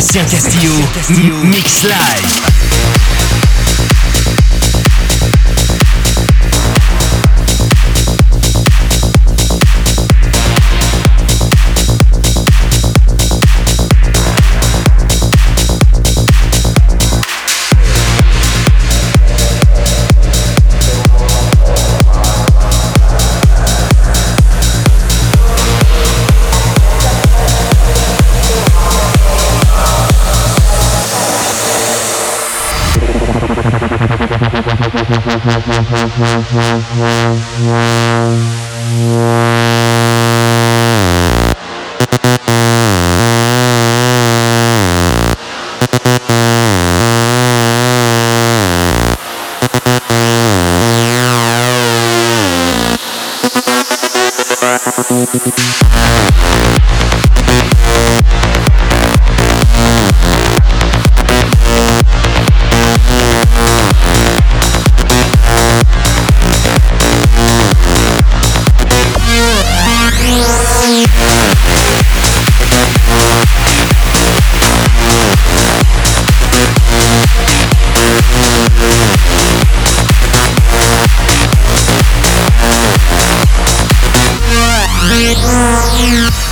Sébastien Castillo, Mix Live. Yeah.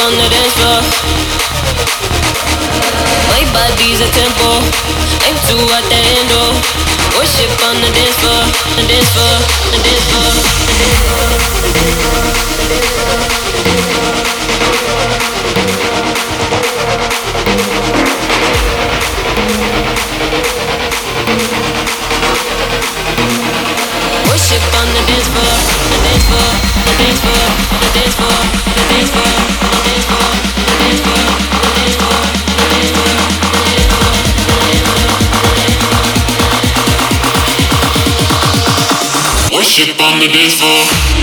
On the dance floor. My body's a temple. I'm too hot to handle. Worship on the dance floor. The dance floor. The dance floor. The dance floor. Worship on the dance floor, the dance floor, the dance floor, the dance floor, the dance floor, the dance Worship on the dance floor.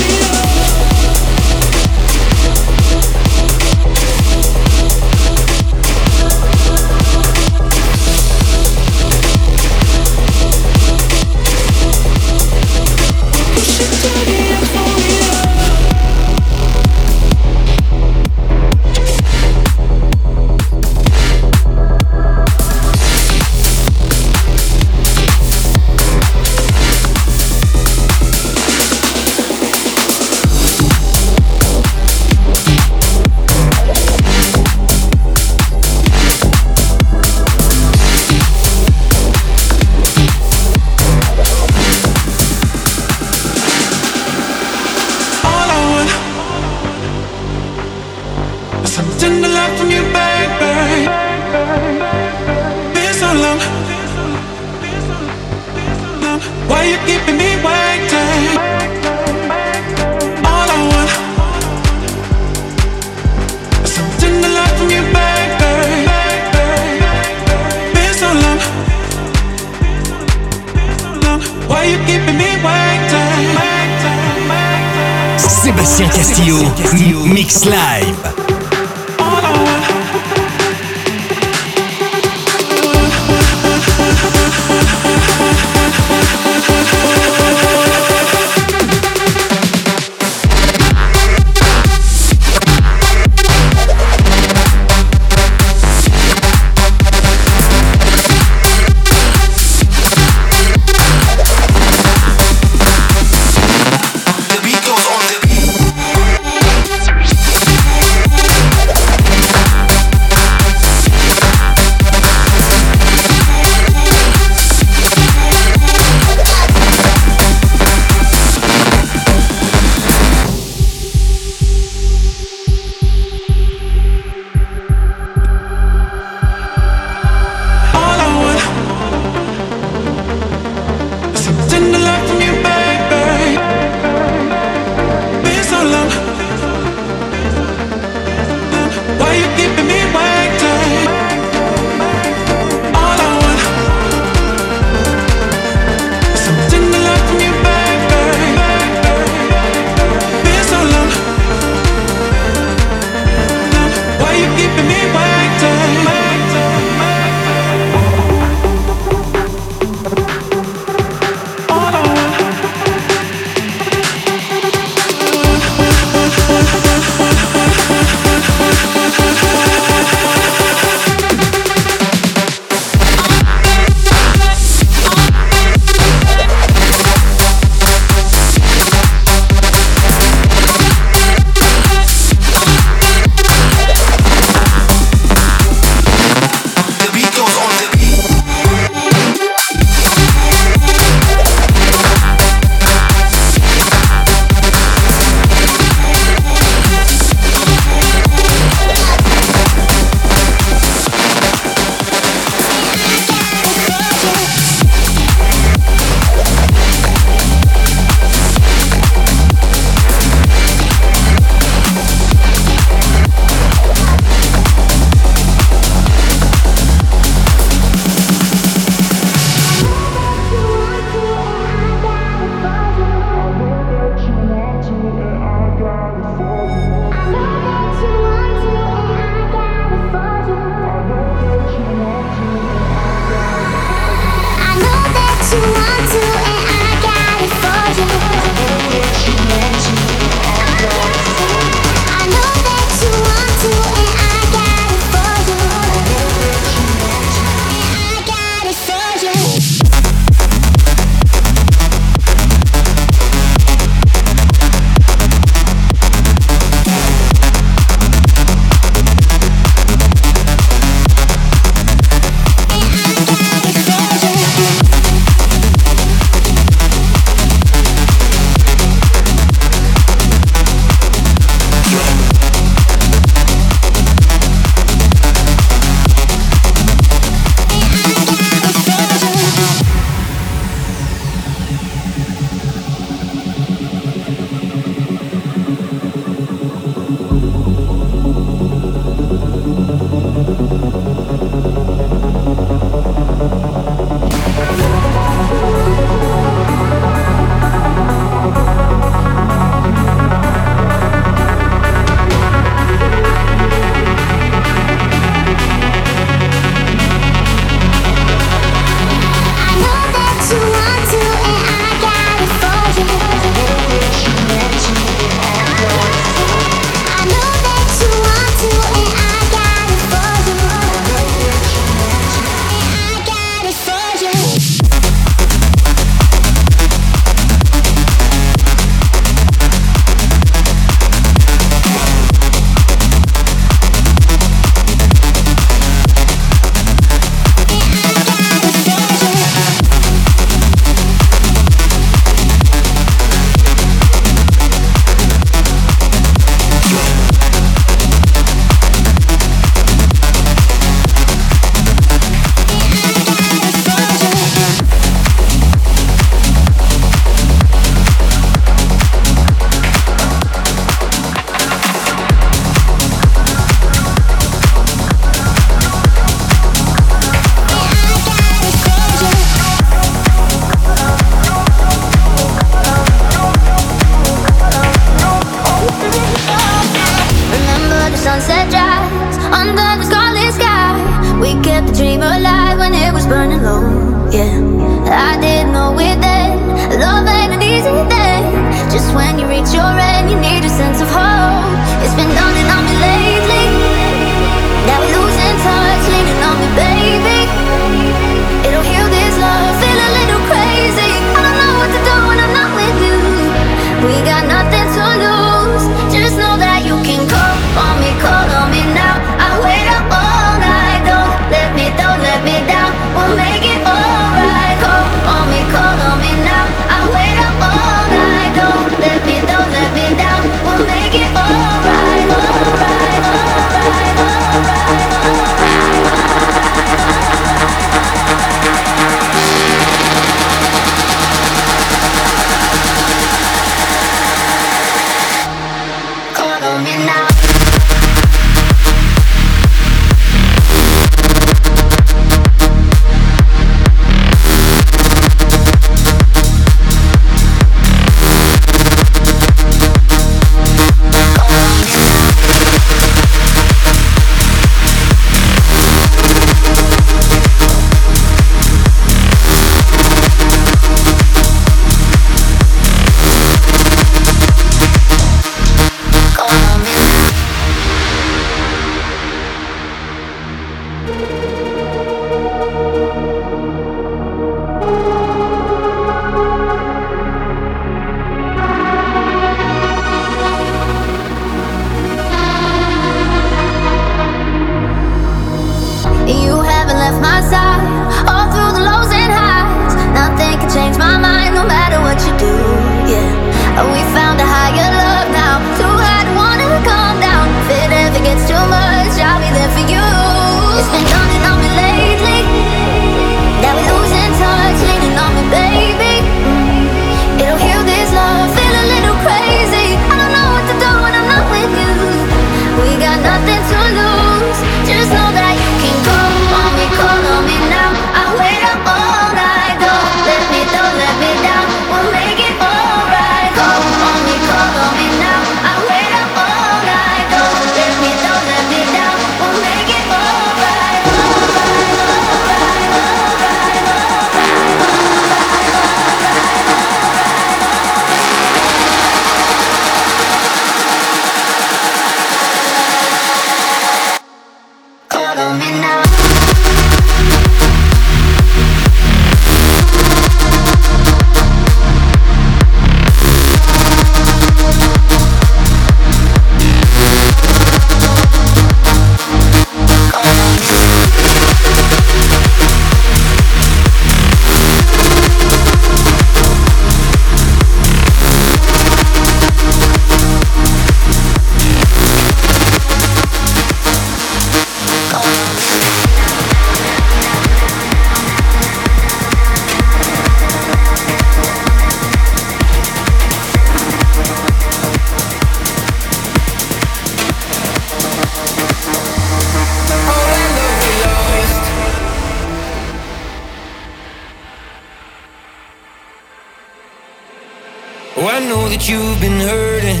that you've been hurting.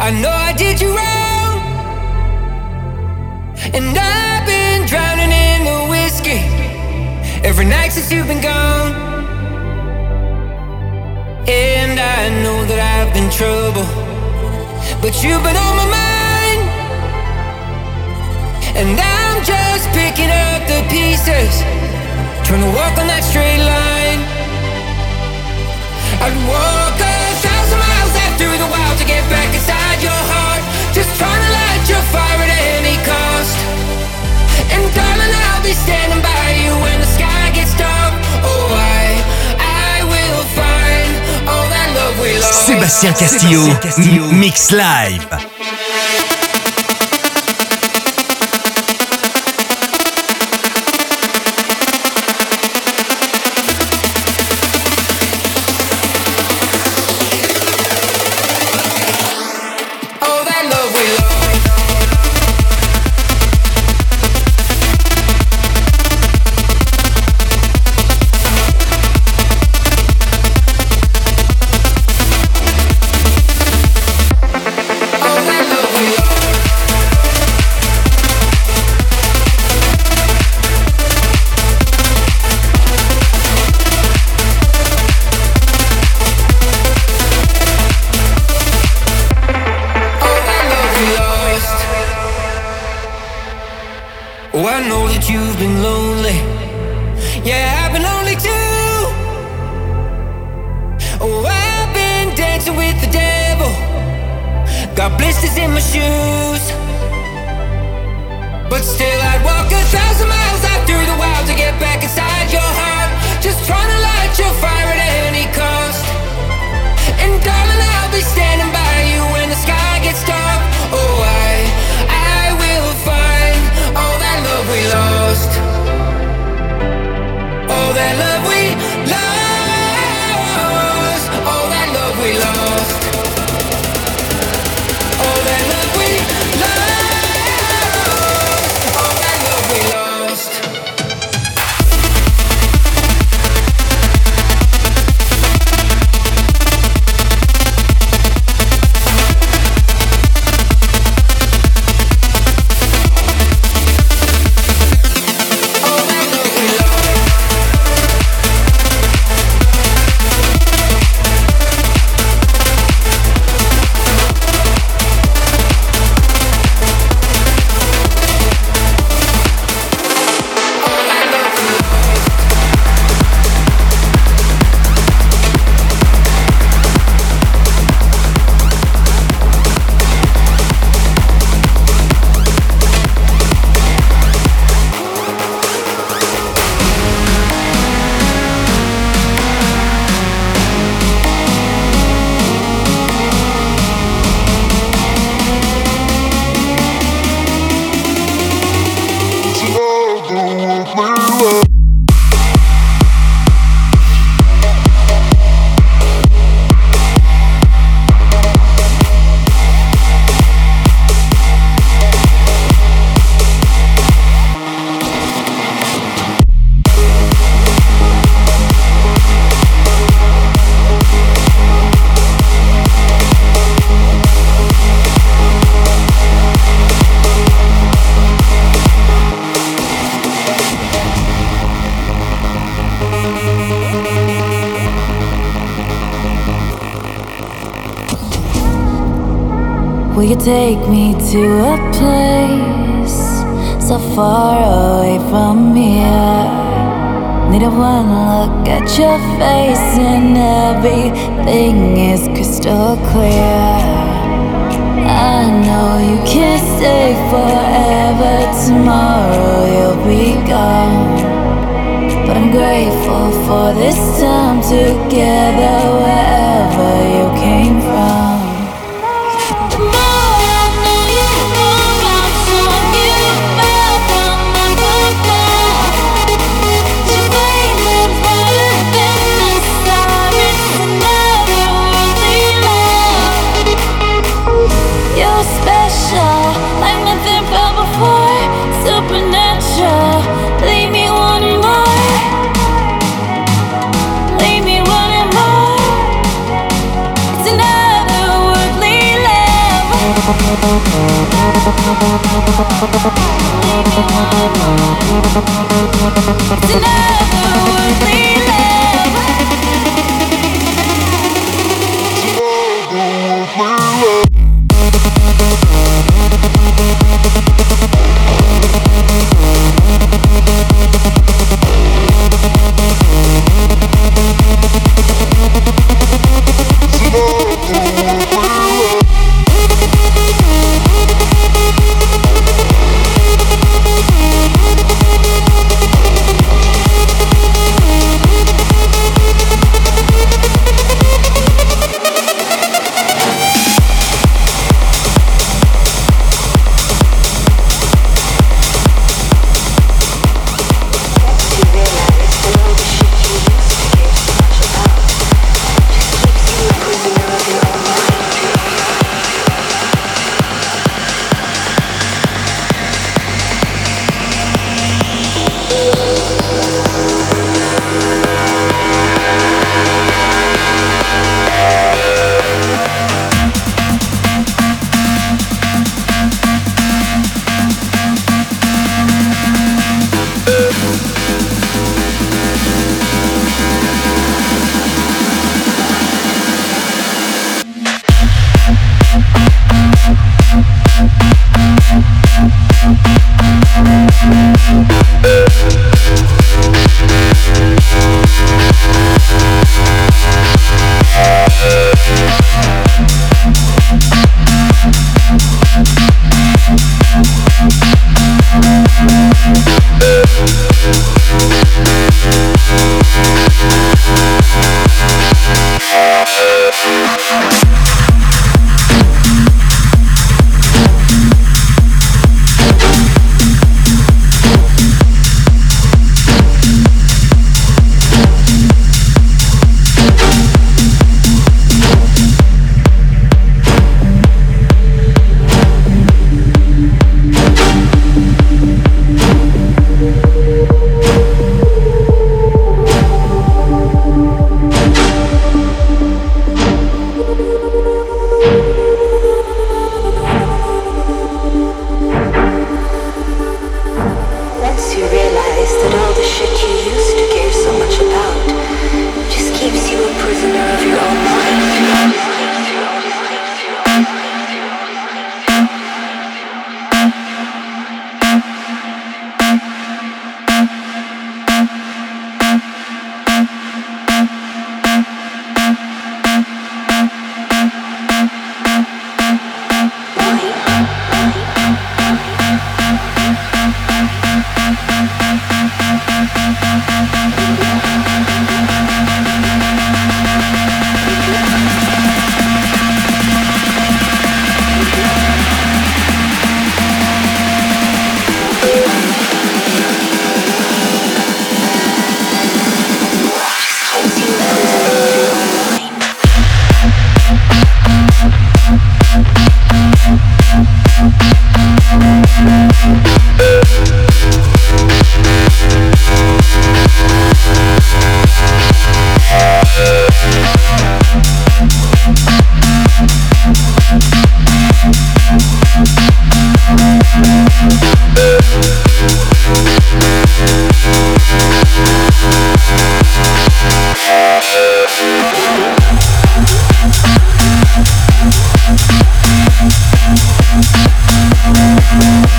I know I did you wrong, and I've been drowning in the whiskey every night since you've been gone. And I know that I've been trouble, but you've been on my mind, and I'm just picking up the pieces, trying to walk on that straight line. I'd walk. Sébastien Castillo, Castillo. Mix Live. Yeah, I've been lonely too. Oh, I've been dancing with the devil. Got blisters in my shoes. But still, I'd walk a thousand miles out through the wild to get back inside your heart. Just trying to light your fire at any cost. And darling, I'll be standing. Take me to a place so far away from here? Need a one look at your face and everything is crystal clear. I know you can't stay forever. Tomorrow you'll be gone. But I'm grateful for this time together wherever you came It's another worldly.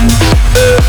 Yeah.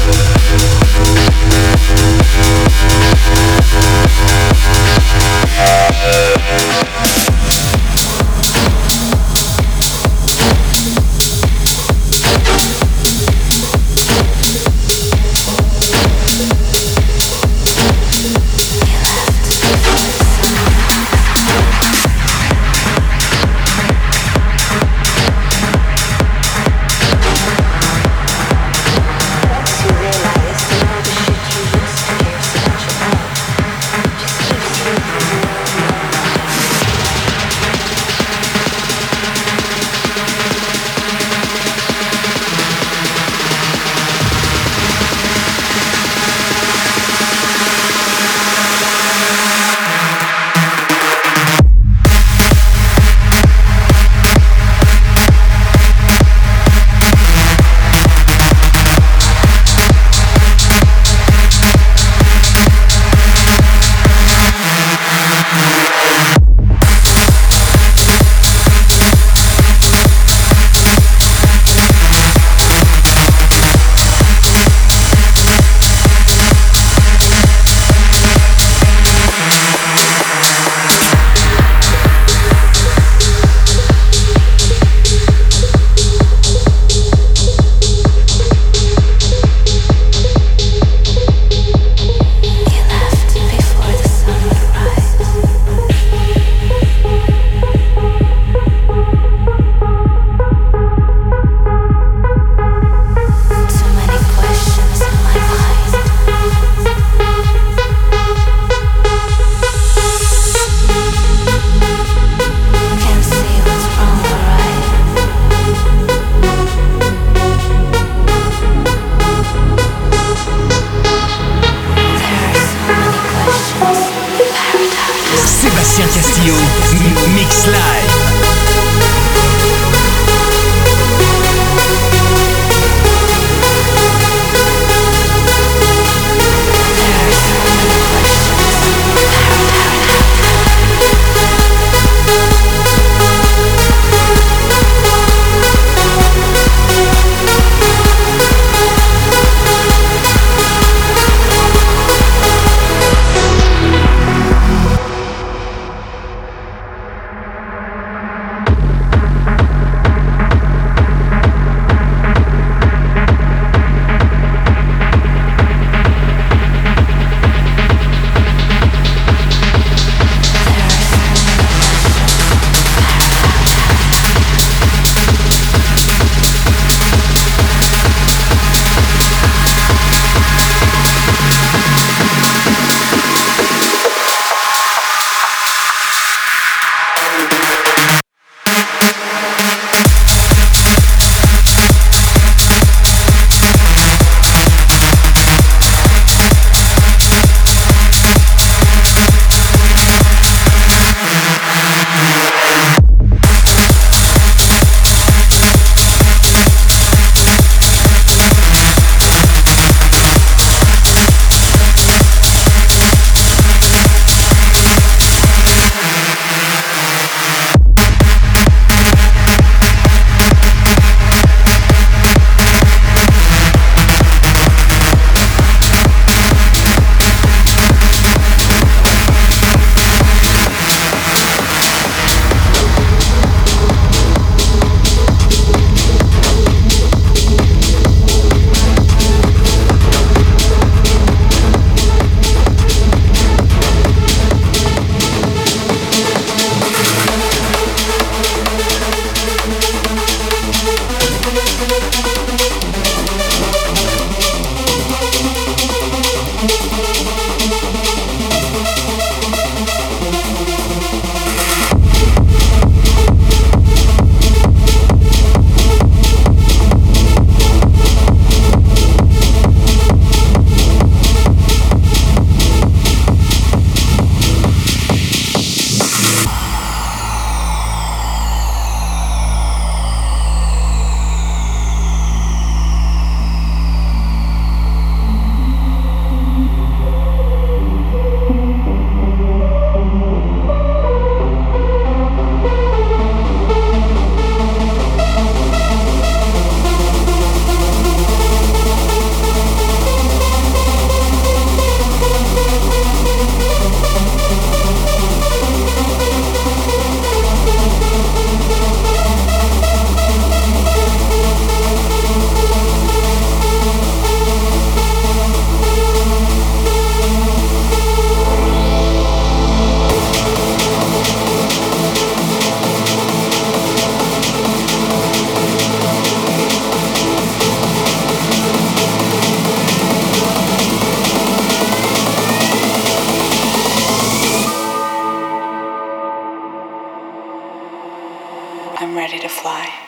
why.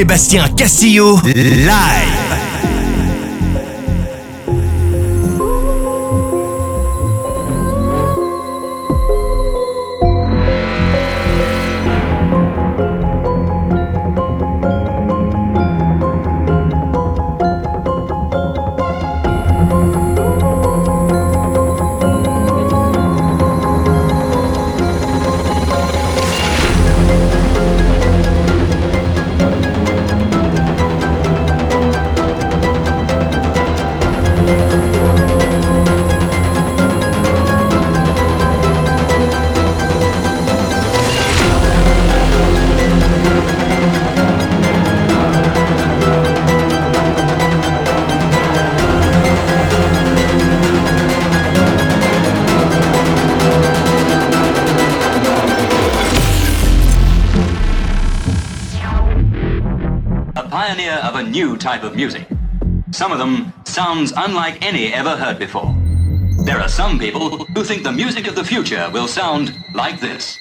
Sébastien Castillo, live. Type of music. Some of them sounds unlike any ever heard before. There are some people who think the music of the future will sound like this.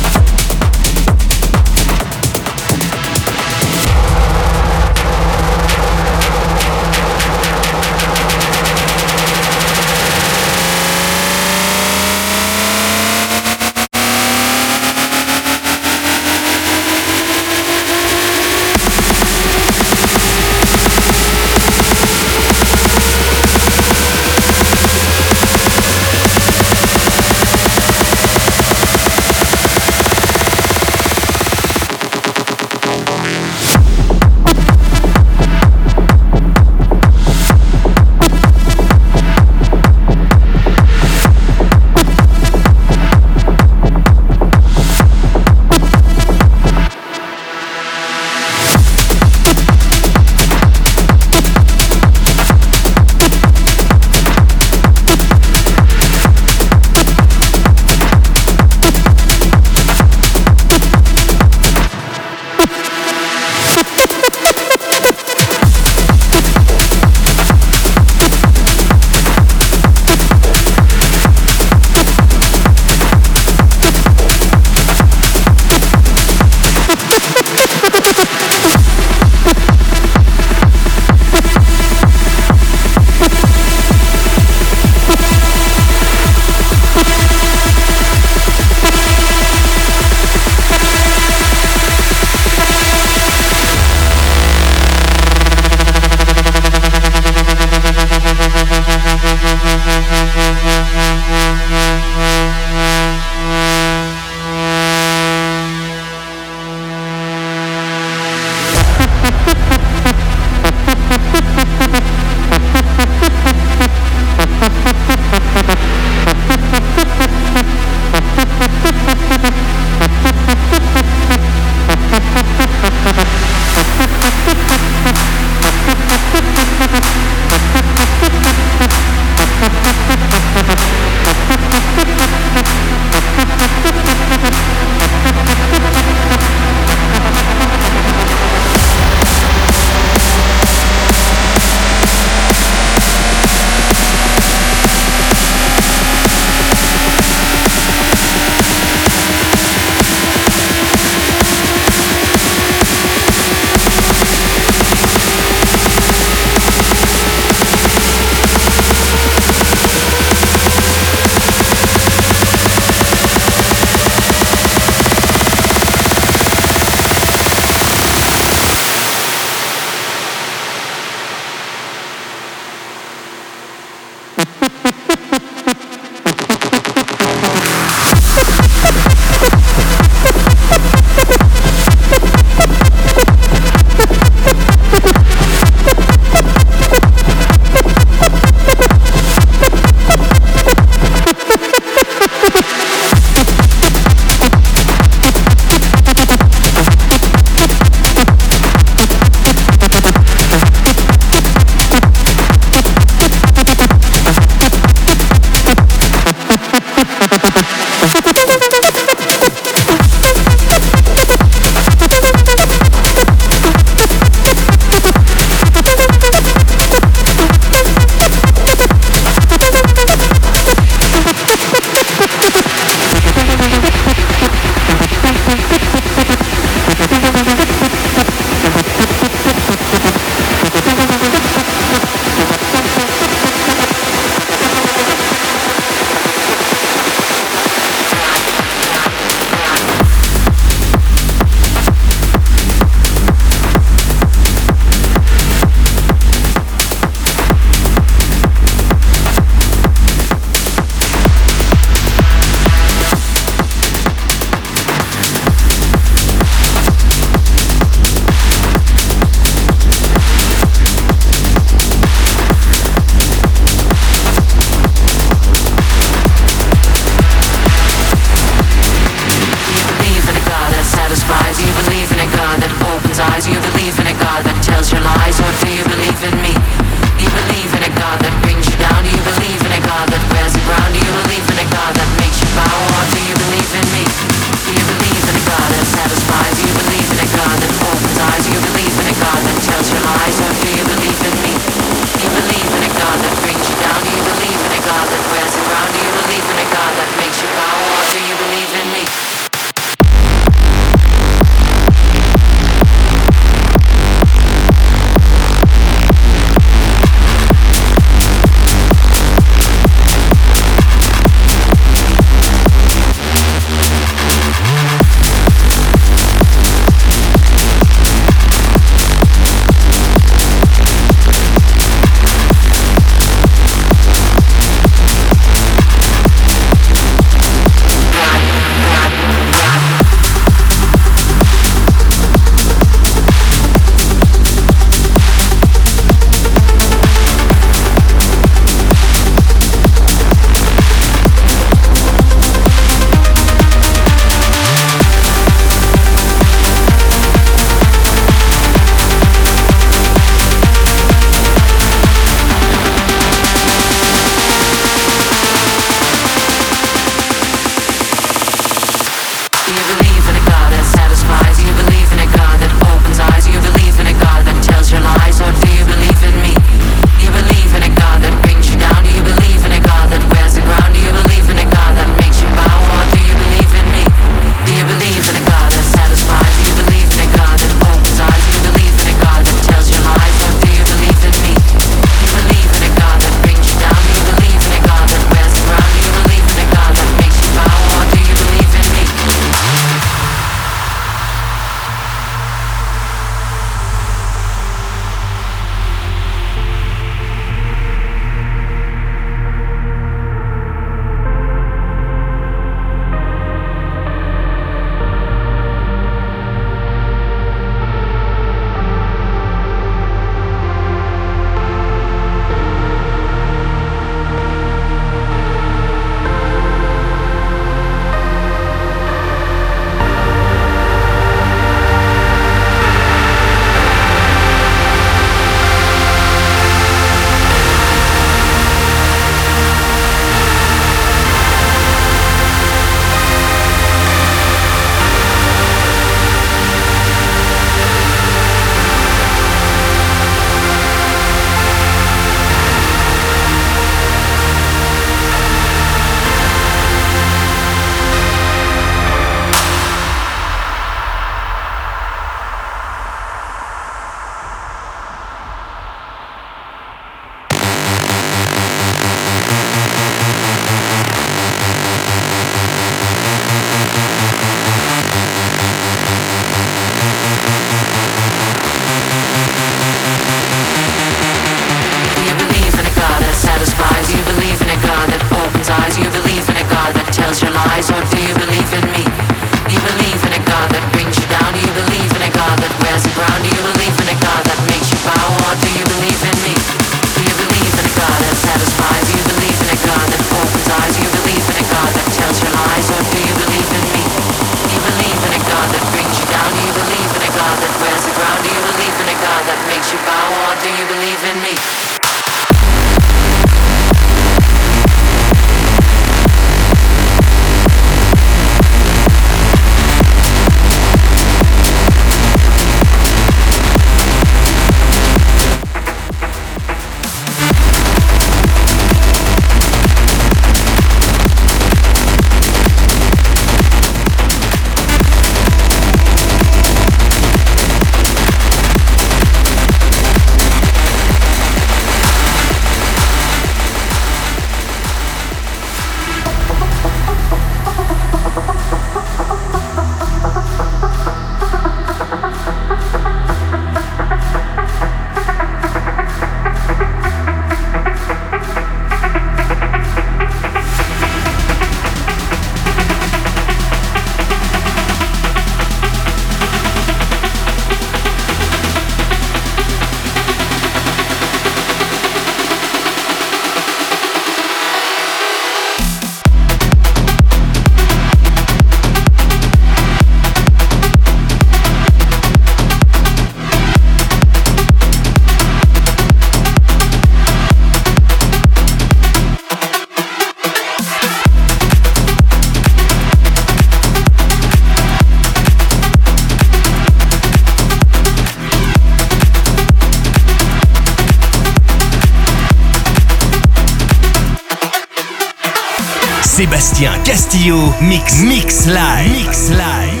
Sébastien Castillo, mix, mix live, mix live.